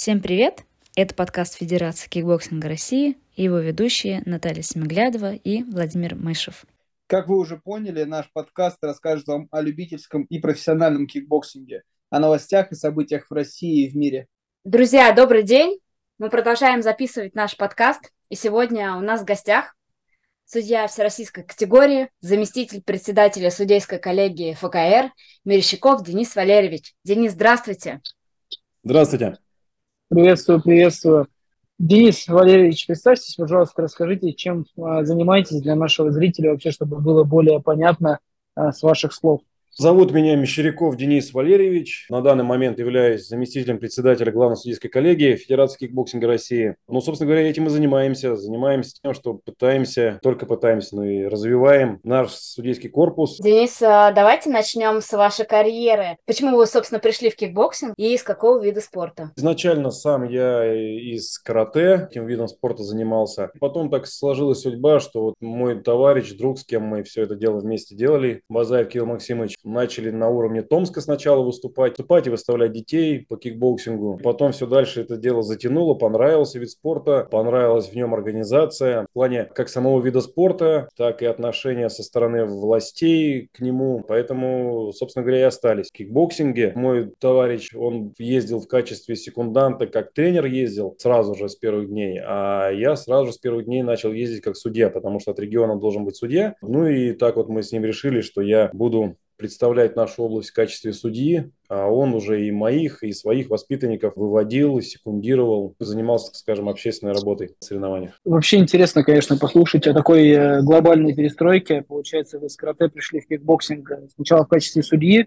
Всем привет! Это подкаст Федерации кикбоксинга России и его ведущие Наталья Семиглядова и Владимир Мышев. Как вы уже поняли, наш подкаст расскажет вам о любительском и профессиональном кикбоксинге, о новостях и событиях в России и в мире. Друзья, добрый день! Мы продолжаем записывать наш подкаст, и сегодня у нас в гостях судья всероссийской категории, заместитель председателя судейской коллегии ФКР Мерещиков Денис Валерьевич. Денис, здравствуйте. Здравствуйте. Приветствую, приветствую. Денис Валерьевич, представьтесь, пожалуйста, расскажите, чем а, занимаетесь для нашего зрителя вообще, чтобы было более понятно а, с ваших слов. Зовут меня Мещеряков Денис Валерьевич. На данный момент являюсь заместителем председателя главной судейской коллегии Федерации кикбоксинга России. Ну, собственно говоря, этим и занимаемся. Занимаемся тем, что пытаемся, только пытаемся, но и развиваем наш судейский корпус. Денис, а, давайте начнем с вашей карьеры. Почему вы, собственно, пришли в кикбоксинг и из какого вида спорта? Изначально сам я из карате, этим видом спорта занимался. Потом так сложилась судьба, что вот мой товарищ, друг, с кем мы все это дело вместе делали, Базаев Кирилл Максимович, начали на уровне Томска сначала выступать, выступать и выставлять детей по кикбоксингу. Потом все дальше это дело затянуло, понравился вид спорта, понравилась в нем организация. В плане как самого вида спорта, так и отношения со стороны властей к нему. Поэтому, собственно говоря, и остались. В кикбоксинге мой товарищ, он ездил в качестве секунданта, как тренер ездил сразу же с первых дней, а я сразу же с первых дней начал ездить как судья, потому что от региона должен быть судья. Ну и так вот мы с ним решили, что я буду представлять нашу область в качестве судьи, а он уже и моих, и своих воспитанников выводил, секундировал, занимался, скажем, общественной работой в соревнованиях. Вообще интересно, конечно, послушать о такой э, глобальной перестройке. Получается, вы с карате пришли в кикбоксинг сначала в качестве судьи,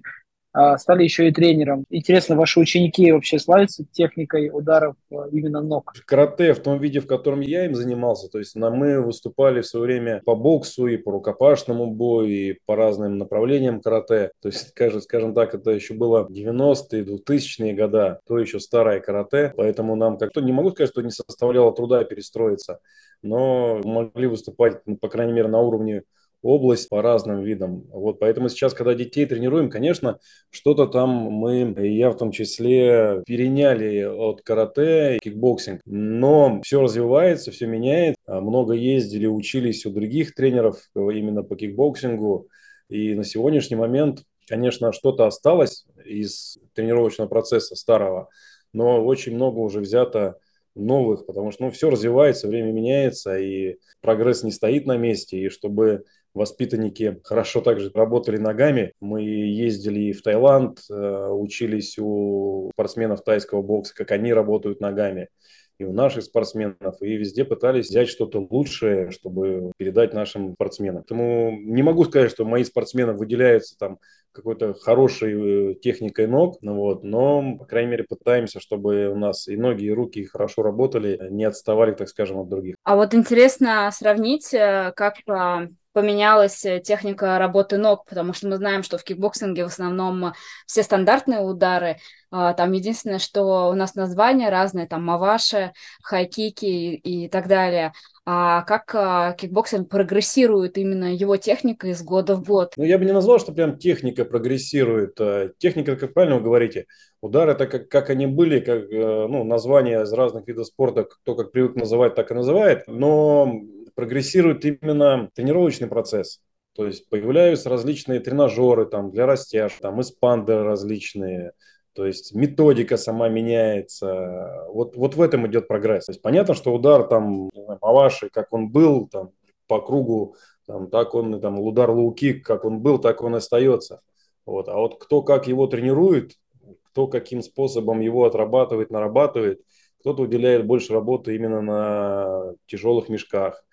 стали еще и тренером. Интересно, ваши ученики вообще славятся техникой ударов а, именно ног? Карате в том виде, в котором я им занимался, то есть мы выступали в свое время по боксу и по рукопашному бою, и по разным направлениям карате. То есть, скажем, скажем так, это еще было 90-е, 2000-е года, то еще старое карате, поэтому нам как-то, не могу сказать, что не составляло труда перестроиться, но могли выступать, ну, по крайней мере, на уровне область по разным видам. Вот поэтому сейчас, когда детей тренируем, конечно, что-то там мы, я в том числе, переняли от карате, кикбоксинг. Но все развивается, все меняет. А много ездили, учились у других тренеров именно по кикбоксингу. И на сегодняшний момент, конечно, что-то осталось из тренировочного процесса старого, но очень много уже взято новых, потому что ну, все развивается, время меняется, и прогресс не стоит на месте, и чтобы воспитанники хорошо также работали ногами. Мы ездили в Таиланд, э, учились у спортсменов тайского бокса, как они работают ногами и у наших спортсменов, и везде пытались взять что-то лучшее, чтобы передать нашим спортсменам. Поэтому не могу сказать, что мои спортсмены выделяются там какой-то хорошей э, техникой ног, ну вот, но, по крайней мере, пытаемся, чтобы у нас и ноги, и руки хорошо работали, не отставали, так скажем, от других. А вот интересно сравнить, э, как поменялась э, техника работы ног, потому что мы знаем, что в кикбоксинге в основном э, все стандартные удары, а, там единственное, что у нас названия разные, там маваши, хайкики и, и так далее. А как а, кикбоксинг прогрессирует именно его техника из года в год? Ну, я бы не назвал, что прям техника прогрессирует. А, техника, как правильно вы говорите, удары это как, как они были, как э, ну, названия из разных видов спорта, кто как привык называть, так и называет. Но прогрессирует именно тренировочный процесс. То есть появляются различные тренажеры там, для растяжки, там эспандеры различные, то есть методика сама меняется. Вот, вот в этом идет прогресс. То есть понятно, что удар там, по вашей, как он был, там, по кругу, там, так он, там, удар лоу-кик, как он был, так он остается. Вот. А вот кто как его тренирует, кто каким способом его отрабатывает, нарабатывает, кто-то уделяет больше работы именно на тяжелых мешках,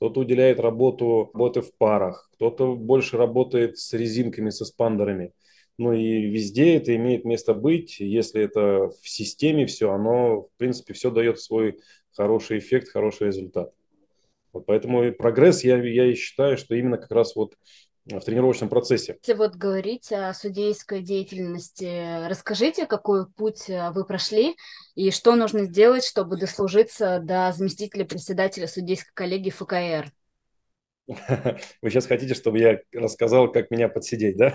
кто-то уделяет работу, работы в парах, кто-то больше работает с резинками, с эспандерами. Ну и везде это имеет место быть. Если это в системе все, оно, в принципе, все дает свой хороший эффект, хороший результат. Вот поэтому прогресс, я, я считаю, что именно как раз вот в тренировочном процессе. Если вот говорить о судейской деятельности, расскажите, какой путь э, вы прошли и что нужно сделать, чтобы дослужиться до заместителя председателя судейской коллегии ФКР? Вы сейчас хотите, чтобы я рассказал, как меня подсидеть, да?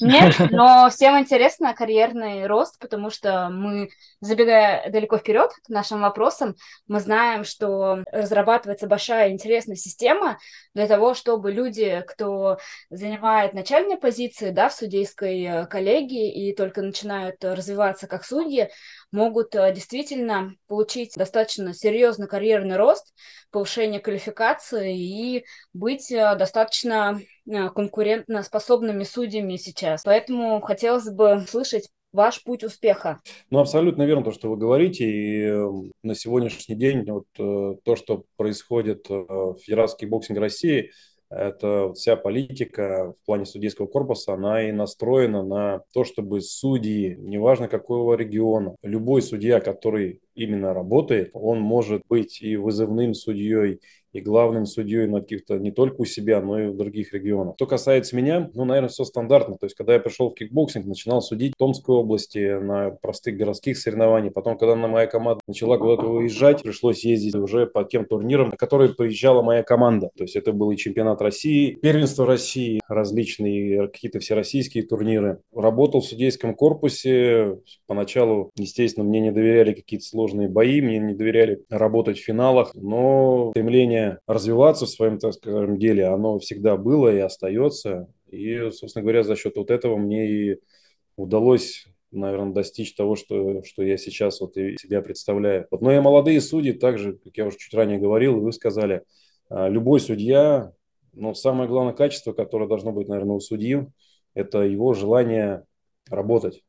Нет, но всем интересно карьерный рост, потому что мы, забегая далеко вперед к нашим вопросам, мы знаем, что разрабатывается большая интересная система для того, чтобы люди, кто занимает начальные позиции да, в судейской э, коллегии и только начинают развиваться как судьи, могут э, действительно получить достаточно серьезный карьерный рост, повышение квалификации и быть э, достаточно э, конкурентно способными судьями сейчас. Поэтому хотелось бы слышать ваш путь успеха. Ну, абсолютно верно то, что вы говорите. И на сегодняшний день вот то, что происходит в Федерации боксинга России – это вся политика в плане судейского корпуса, она и настроена на то, чтобы судьи, неважно какого региона, любой судья, который именно работает, он может быть и вызывным судьей, и главным судьей на каких-то не только у себя, но и в других регионах. Что касается меня, ну, наверное, все стандартно. То есть, когда я пришел в кикбоксинг, начинал судить в Томской области на простых городских соревнованиях. Потом, когда на моя команда начала куда-то уезжать, пришлось ездить уже по тем турнирам, на которые приезжала моя команда. То есть, это был и чемпионат России, первенство России, различные какие-то всероссийские турниры. Работал в судейском корпусе. Поначалу, естественно, мне не доверяли какие-то сложные бои, мне не доверяли работать в финалах, но стремление развиваться в своем, так скажем, деле, оно всегда было и остается. И, собственно говоря, за счет вот этого мне и удалось наверное, достичь того, что, что я сейчас вот и себя представляю. Вот, но и молодые судьи, также, как я уже чуть ранее говорил, вы сказали, а, любой судья, но самое главное качество, которое должно быть, наверное, у судьи, это его желание работать.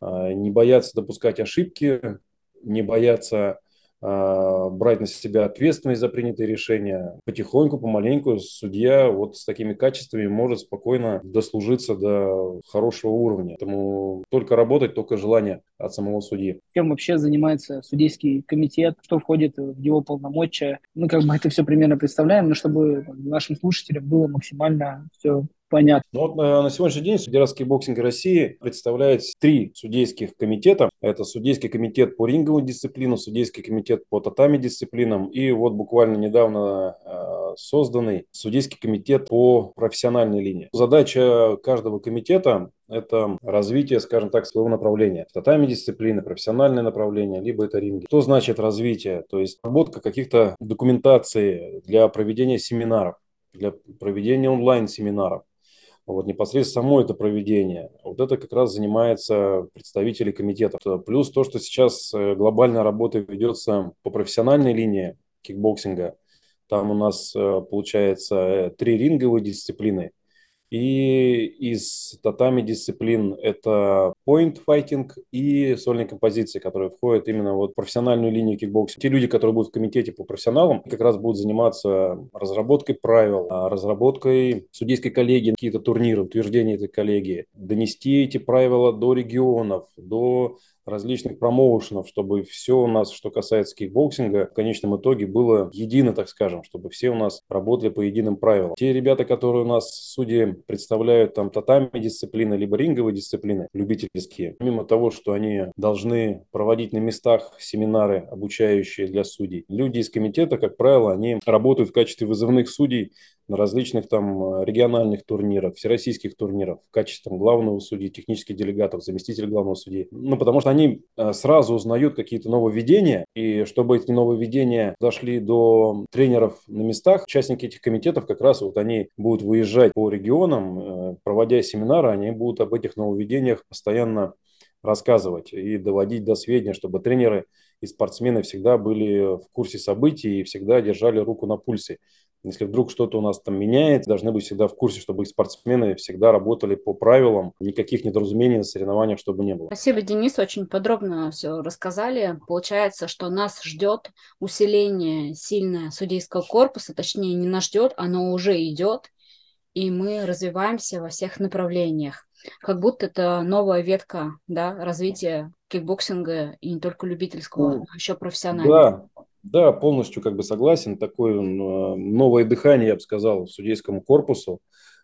А, не бояться допускать ошибки, не бояться брать на себя ответственность за принятые решения. Потихоньку, помаленьку судья вот с такими качествами может спокойно дослужиться до хорошего уровня. Поэтому только работать, только желание от самого судьи. Чем вообще занимается судейский комитет, что входит в его полномочия? Мы как бы это все примерно представляем, но чтобы нашим слушателям было максимально все Понятно. Ну, вот на, на сегодняшний день Федерация боксинга России представляет три судейских комитета. Это судейский комитет по ринговым дисциплинам, судейский комитет по татами дисциплинам и вот буквально недавно э, созданный судейский комитет по профессиональной линии. Задача каждого комитета это развитие, скажем так, своего направления. Татами дисциплины, профессиональное направление, либо это ринги. Что значит развитие? То есть работа каких-то документаций для проведения семинаров, для проведения онлайн-семинаров, вот непосредственно само это проведение. Вот это как раз занимается представители комитетов. Плюс то, что сейчас э, глобальная работа ведется по профессиональной линии кикбоксинга. Там у нас э, получается э, три ринговые дисциплины и из татами-дисциплин это point fighting и сольные композиции, которые входят именно вот в профессиональную линию кикбоксинга. Те люди, которые будут в комитете по профессионалам, как раз будут заниматься разработкой правил, а, разработкой судейской коллегии, какие-то турниры, утверждение этой коллегии, донести эти правила до регионов, до различных промоушенов, чтобы все у нас, что касается кикбоксинга, в конечном итоге было едино, так скажем, чтобы все у нас работали по единым правилам. Те ребята, которые у нас судьи представляют там татами дисциплины, либо ринговые дисциплины, любительские, помимо того, что они должны проводить на местах семинары, обучающие для судей, люди из комитета, как правило, они работают в качестве вызывных судей на различных там региональных турнирах, всероссийских турнирах в качестве там, главного судьи, технических делегатов, заместителя главного судьи. Ну, потому что они э, сразу узнают какие-то нововведения, и чтобы эти нововведения дошли до тренеров на местах, участники этих комитетов как раз вот они будут выезжать по регионам, э, проводя семинары, они будут об этих нововведениях постоянно рассказывать и доводить до сведения, чтобы тренеры и спортсмены всегда были в курсе событий и всегда держали руку на пульсе. Если вдруг что-то у нас там меняется, должны быть всегда в курсе, чтобы их спортсмены всегда работали по правилам, никаких недоразумений на соревнованиях, чтобы не было. Спасибо, Денис, очень подробно все рассказали. Получается, что нас ждет усиление сильное судейского корпуса, точнее не нас ждет, оно уже идет, и мы развиваемся во всех направлениях. Как будто это новая ветка да, развития кикбоксинга и не только любительского, ну, но еще профессионального. Да, да, полностью как бы согласен. Такое новое дыхание, я бы сказал, судейскому корпусу.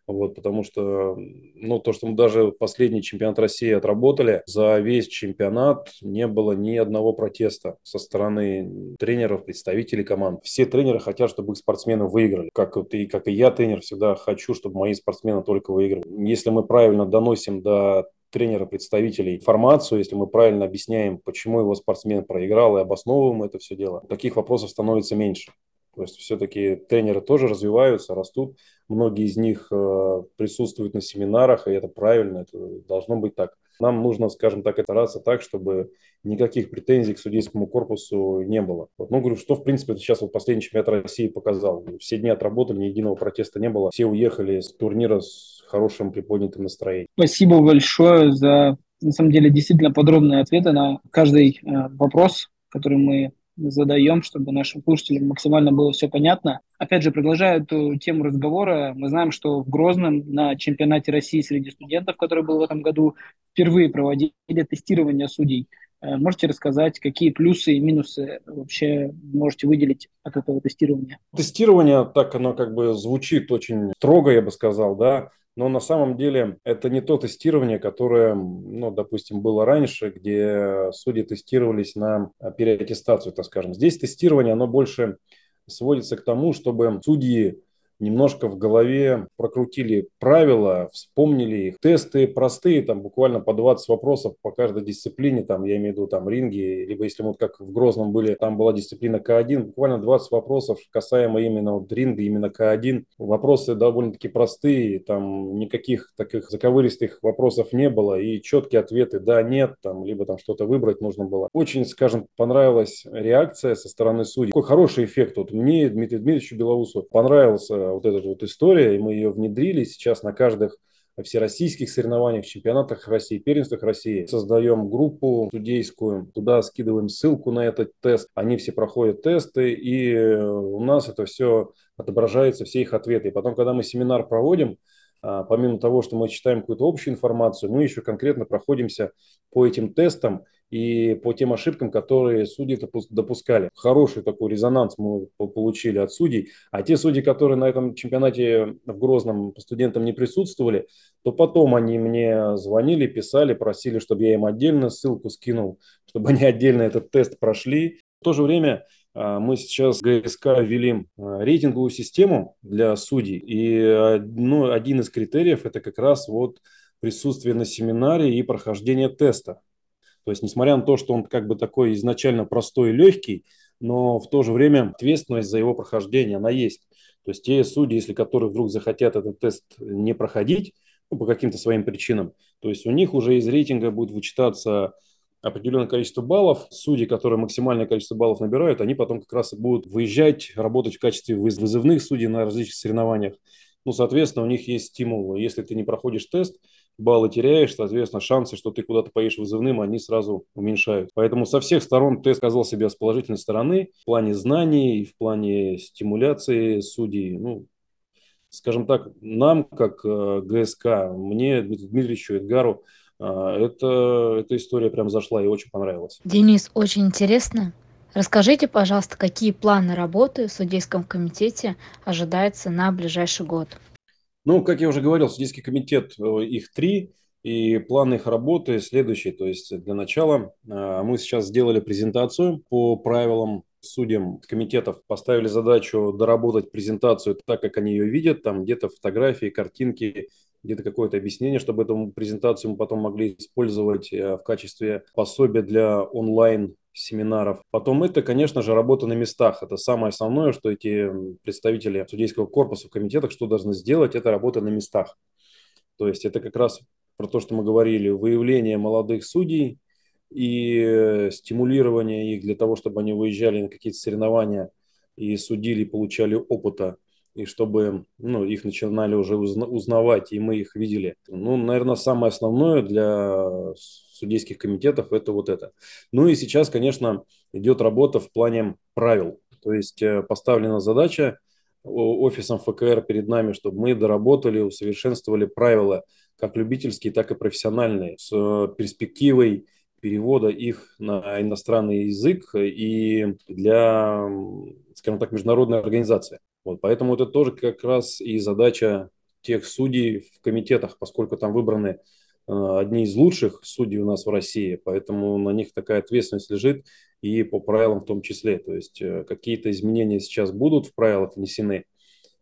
Вот, потому что, ну, то, что мы даже последний чемпионат России отработали, за весь чемпионат не было ни одного протеста со стороны тренеров, представителей команд. Все тренеры хотят, чтобы их спортсмены выиграли. Как вот и, как и я, тренер, всегда хочу, чтобы мои спортсмены только выиграли. Если мы правильно доносим до тренера, представителей информацию, если мы правильно объясняем, почему его спортсмен проиграл и обосновываем это все дело, таких вопросов становится меньше. То есть все-таки тренеры тоже развиваются, растут. Многие из них э, присутствуют на семинарах, и это правильно, это должно быть так. Нам нужно, скажем так, стараться так, чтобы никаких претензий к судейскому корпусу не было. Вот, ну, говорю, что, в принципе, сейчас вот последний чемпионат России показал. Все дни отработали, ни единого протеста не было. Все уехали с турнира с хорошим приподнятым настроением. Спасибо большое за, на самом деле, действительно подробные ответы на каждый э, вопрос, который мы задаем, чтобы нашим слушателям максимально было все понятно. Опять же, продолжая эту тему разговора, мы знаем, что в Грозном на чемпионате России среди студентов, который был в этом году, впервые проводили тестирование судей. Э, можете рассказать, какие плюсы и минусы вообще можете выделить от этого тестирования? Тестирование, так оно как бы звучит очень строго, я бы сказал, да, но на самом деле это не то тестирование, которое, ну, допустим, было раньше, где судьи тестировались на переаттестацию, так скажем. Здесь тестирование, оно больше сводится к тому, чтобы судьи немножко в голове прокрутили правила, вспомнили их. Тесты простые, там буквально по 20 вопросов по каждой дисциплине, там я имею в виду там ринги, либо если мы вот как в Грозном были, там была дисциплина К1, буквально 20 вопросов касаемо именно вот ринга, именно К1. Вопросы довольно-таки простые, там никаких таких заковыристых вопросов не было и четкие ответы да, нет, там, либо там что-то выбрать нужно было. Очень, скажем, понравилась реакция со стороны судей. Какой хороший эффект. Вот мне, Дмитрию Дмитриевичу Белоусу, понравился вот эта вот история, и мы ее внедрили сейчас на каждых всероссийских соревнованиях, чемпионатах России, первенствах России. Создаем группу судейскую, туда скидываем ссылку на этот тест. Они все проходят тесты, и у нас это все отображается, все их ответы. И потом, когда мы семинар проводим, а, помимо того, что мы читаем какую-то общую информацию, мы еще конкретно проходимся по этим тестам и по тем ошибкам, которые судьи допускали. Хороший такой резонанс мы получили от судей. А те судьи, которые на этом чемпионате в Грозном по студентам не присутствовали, то потом они мне звонили, писали, просили, чтобы я им отдельно ссылку скинул, чтобы они отдельно этот тест прошли. В то же время а, мы сейчас ГСК ввели а, рейтинговую систему для судей. И ну, один из критериев – это как раз вот присутствие на семинаре и прохождение теста. То есть, несмотря на то, что он как бы такой изначально простой и легкий, но в то же время ответственность за его прохождение, она есть. То есть те судьи, если которые вдруг захотят этот тест не проходить, ну, по каким-то своим причинам, то есть у них уже из рейтинга будет вычитаться определенное количество баллов. Судьи, которые максимальное количество баллов набирают, они потом как раз и будут выезжать, работать в качестве вызывных судей на различных соревнованиях. Ну, соответственно, у них есть стимул. Если ты не проходишь тест, баллы теряешь, соответственно, шансы, что ты куда-то поедешь вызывным, они сразу уменьшают. Поэтому со всех сторон тест сказал себя с положительной стороны в плане знаний, в плане стимуляции судей. Ну, скажем так, нам, как э, ГСК, мне, Дмитрию Дмитриевичу, Эдгару, э, это, эта история прям зашла и очень понравилась. Денис, очень интересно. Расскажите, пожалуйста, какие планы работы в судейском комитете ожидается на ближайший год? Ну, как я уже говорил, судейский комитет, э, их три, и план их работы следующий. То есть для начала э, мы сейчас сделали презентацию по правилам судьям комитетов поставили задачу доработать презентацию так, как они ее видят, там где-то фотографии, картинки, где-то какое-то объяснение, чтобы эту презентацию мы потом могли использовать э, в качестве пособия для онлайн семинаров. Потом это, конечно же, работа на местах. Это самое основное, что эти представители судейского корпуса в комитетах что должны сделать, это работа на местах. То есть это как раз про то, что мы говорили, выявление молодых судей и стимулирование их для того, чтобы они выезжали на какие-то соревнования и судили, получали опыта и чтобы ну, их начинали уже узнавать, и мы их видели. Ну, наверное, самое основное для судейских комитетов это вот это. Ну и сейчас, конечно, идет работа в плане правил. То есть э, поставлена задача офисом ФКР перед нами, чтобы мы доработали, усовершенствовали правила, как любительские, так и профессиональные, с перспективой перевода их на иностранный язык и для, скажем так, международной организации. Вот, поэтому это тоже как раз и задача тех судей в комитетах, поскольку там выбраны Э, одни из лучших судей у нас в России, поэтому на них такая ответственность лежит и по правилам в том числе. То есть э, какие-то изменения сейчас будут в правилах внесены.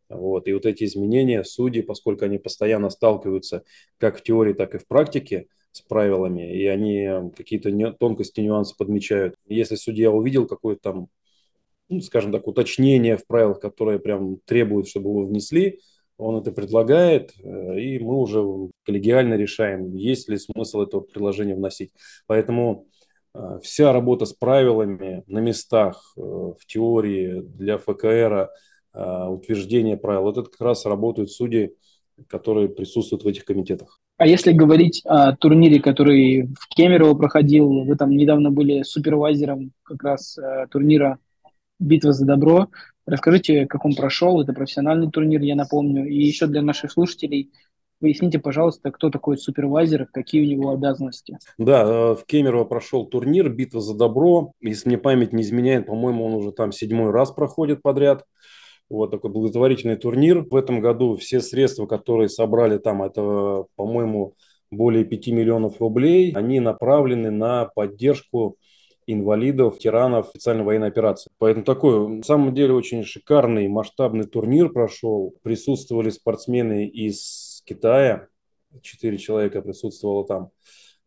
Вот. И вот эти изменения судьи, поскольку они постоянно сталкиваются как в теории, так и в практике с правилами, и они какие-то тонкости, нюансы подмечают. Если судья увидел какое-то там, ну, скажем так, уточнение в правилах, которое прям требует, чтобы его внесли, он это предлагает, э, и мы уже коллегиально решаем, есть ли смысл этого предложения вносить. Поэтому э, вся работа с правилами на местах, э, в теории для ФКР, утверждение правил, это как раз работают судьи, которые присутствуют в этих комитетах. А если говорить о турнире, который в Кемерово проходил, вы там недавно были супервайзером как раз турнира «Битва за добро», Расскажите, как он прошел. Это профессиональный турнир, я напомню. И еще для наших слушателей Поясните, пожалуйста, кто такой супервайзер, какие у него обязанности? Да, э, в Кемерово прошел турнир «Битва за добро». Если мне память не изменяет, по-моему, он уже там седьмой раз проходит подряд. Вот такой благотворительный турнир. В этом году все средства, которые собрали там, это, по-моему, более 5 миллионов рублей, они направлены на поддержку инвалидов, тиранов специальной военной операции. Поэтому такой, на самом деле, очень шикарный масштабный турнир прошел. Присутствовали спортсмены из Китая, четыре человека присутствовало там.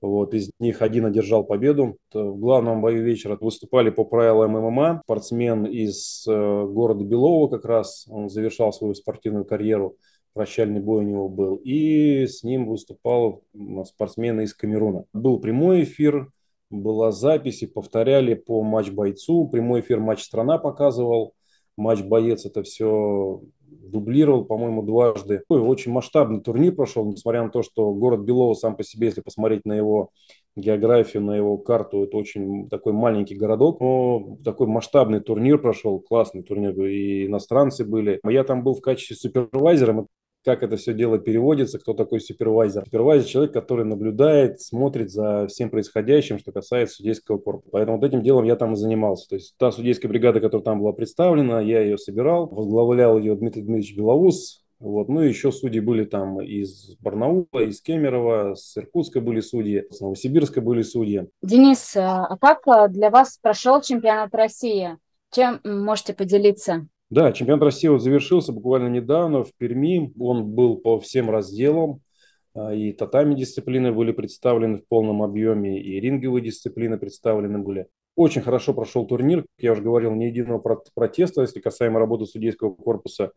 Вот, из них один одержал победу. В главном бою вечера выступали по правилам ММА. Спортсмен из э, города Белова как раз, он завершал свою спортивную карьеру. Прощальный бой у него был. И с ним выступал спортсмен из Камеруна. Был прямой эфир, была запись и повторяли по матч-бойцу. Прямой эфир матч-страна показывал. Матч-боец это все дублировал, по-моему, дважды. Очень масштабный турнир прошел, несмотря на то, что город Белово сам по себе, если посмотреть на его географию, на его карту, это очень такой маленький городок, но такой масштабный турнир прошел, классный турнир, и иностранцы были. Я там был в качестве супервайзера, как это все дело переводится, кто такой супервайзер. Супервайзер – человек, который наблюдает, смотрит за всем происходящим, что касается судейского корпуса. Поэтому вот этим делом я там и занимался. То есть та судейская бригада, которая там была представлена, я ее собирал, возглавлял ее Дмитрий Дмитриевич Белоус, вот. Ну и еще судьи были там из Барнаула, из Кемерово, с Иркутска были судьи, с Новосибирска были судьи. Денис, а как для вас прошел чемпионат России? Чем можете поделиться? Да, чемпионат России вот завершился буквально недавно в Перми. Он был по всем разделам. А, и татами дисциплины были представлены в полном объеме, и ринговые дисциплины представлены были. Очень хорошо прошел турнир, как я уже говорил, ни единого протеста, если касаемо работы судейского корпуса.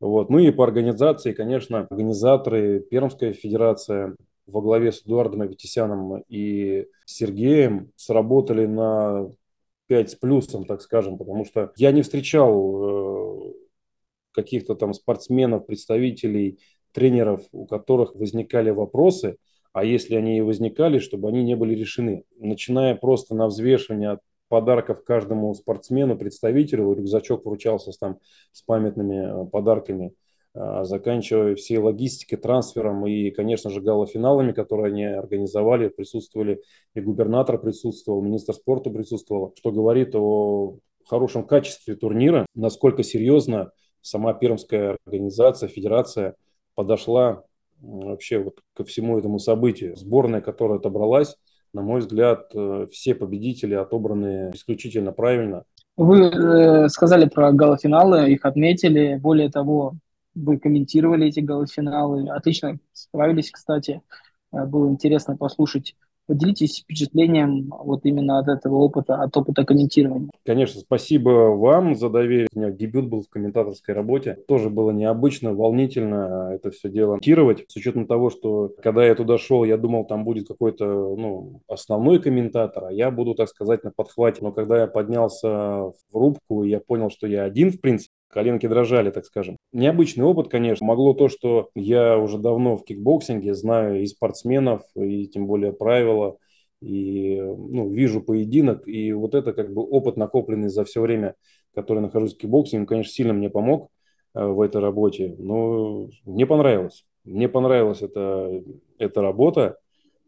Вот. Ну и по организации, конечно, организаторы, Пермская федерация во главе с Эдуардом Аветисяном и Сергеем сработали на 5 с плюсом, так скажем, потому что я не встречал э, каких-то там спортсменов, представителей, тренеров, у которых возникали вопросы, а если они и возникали, чтобы они не были решены. Начиная просто на взвешивание подарков каждому спортсмену, представителю, рюкзачок вручался там с памятными э, подарками – заканчивая всей логистикой, трансфером и, конечно же, галофиналами, которые они организовали, присутствовали, и губернатор присутствовал, министр спорта присутствовал, что говорит о хорошем качестве турнира, насколько серьезно сама пермская организация, федерация подошла вообще вот ко всему этому событию. Сборная, которая отобралась, на мой взгляд, э, все победители отобраны исключительно правильно. Вы э, сказали про гала-финалы, их отметили. Более того, вы комментировали эти гала-финалы, отлично справились, кстати. Э, было интересно послушать. Поделитесь впечатлением вот именно от этого опыта, от опыта комментирования. Конечно, спасибо вам за доверие. У меня дебют был в комментаторской работе. Тоже было необычно, волнительно это все дело комментировать. С учетом того, что когда я туда шел, я думал, там будет какой-то ну, основной комментатор, а я буду, так сказать, на подхвате. Но когда я поднялся в рубку, я понял, что я один, в принципе, коленки дрожали, так скажем. Необычный опыт, конечно. Могло то, что я уже давно в кикбоксинге, знаю и спортсменов, и тем более правила, и ну, вижу поединок. И вот это как бы опыт, накопленный за все время, который нахожусь в кикбоксинге, конечно, сильно мне помог э, в этой работе. Но мне понравилось. Мне понравилась эта, эта работа.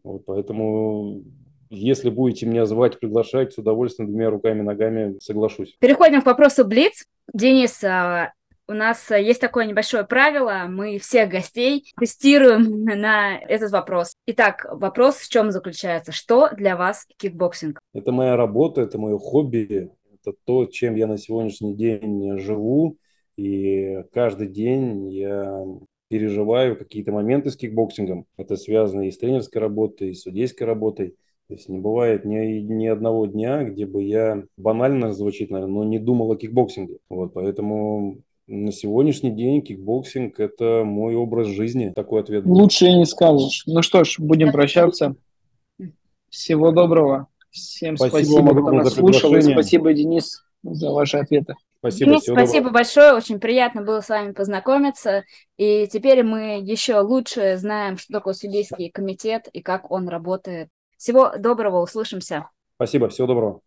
Вот, поэтому если будете меня звать, приглашать, с удовольствием двумя руками, ногами соглашусь. Переходим к вопросу блиц. Денис, а, У нас э, есть такое небольшое правило, мы всех гостей тестируем на этот вопрос. Итак, вопрос в чем заключается? Что для вас кикбоксинг? Это моя работа, это мое хобби, это то, чем я на сегодняшний день живу, и каждый день я переживаю какие-то моменты с кикбоксингом. Это связано и с тренерской работой, и с судейской работой. То есть не бывает ни, ни одного дня, где бы я банально звучит, наверное, но не думал о кикбоксинге. Вот, поэтому на сегодняшний день кикбоксинг – это мой образ жизни. Такой ответ. Лучше и не скажешь. Ну что ж, будем прощаться. Всего доброго. Всем спасибо, спасибо кто нас слушал. И спасибо, Денис, за ваши ответы. Спасибо, Денис, спасибо доброго. большое, очень приятно было с вами познакомиться. И теперь мы еще лучше знаем, что такое судейский комитет и как он работает. Всего доброго, услышимся. Спасибо, всего доброго.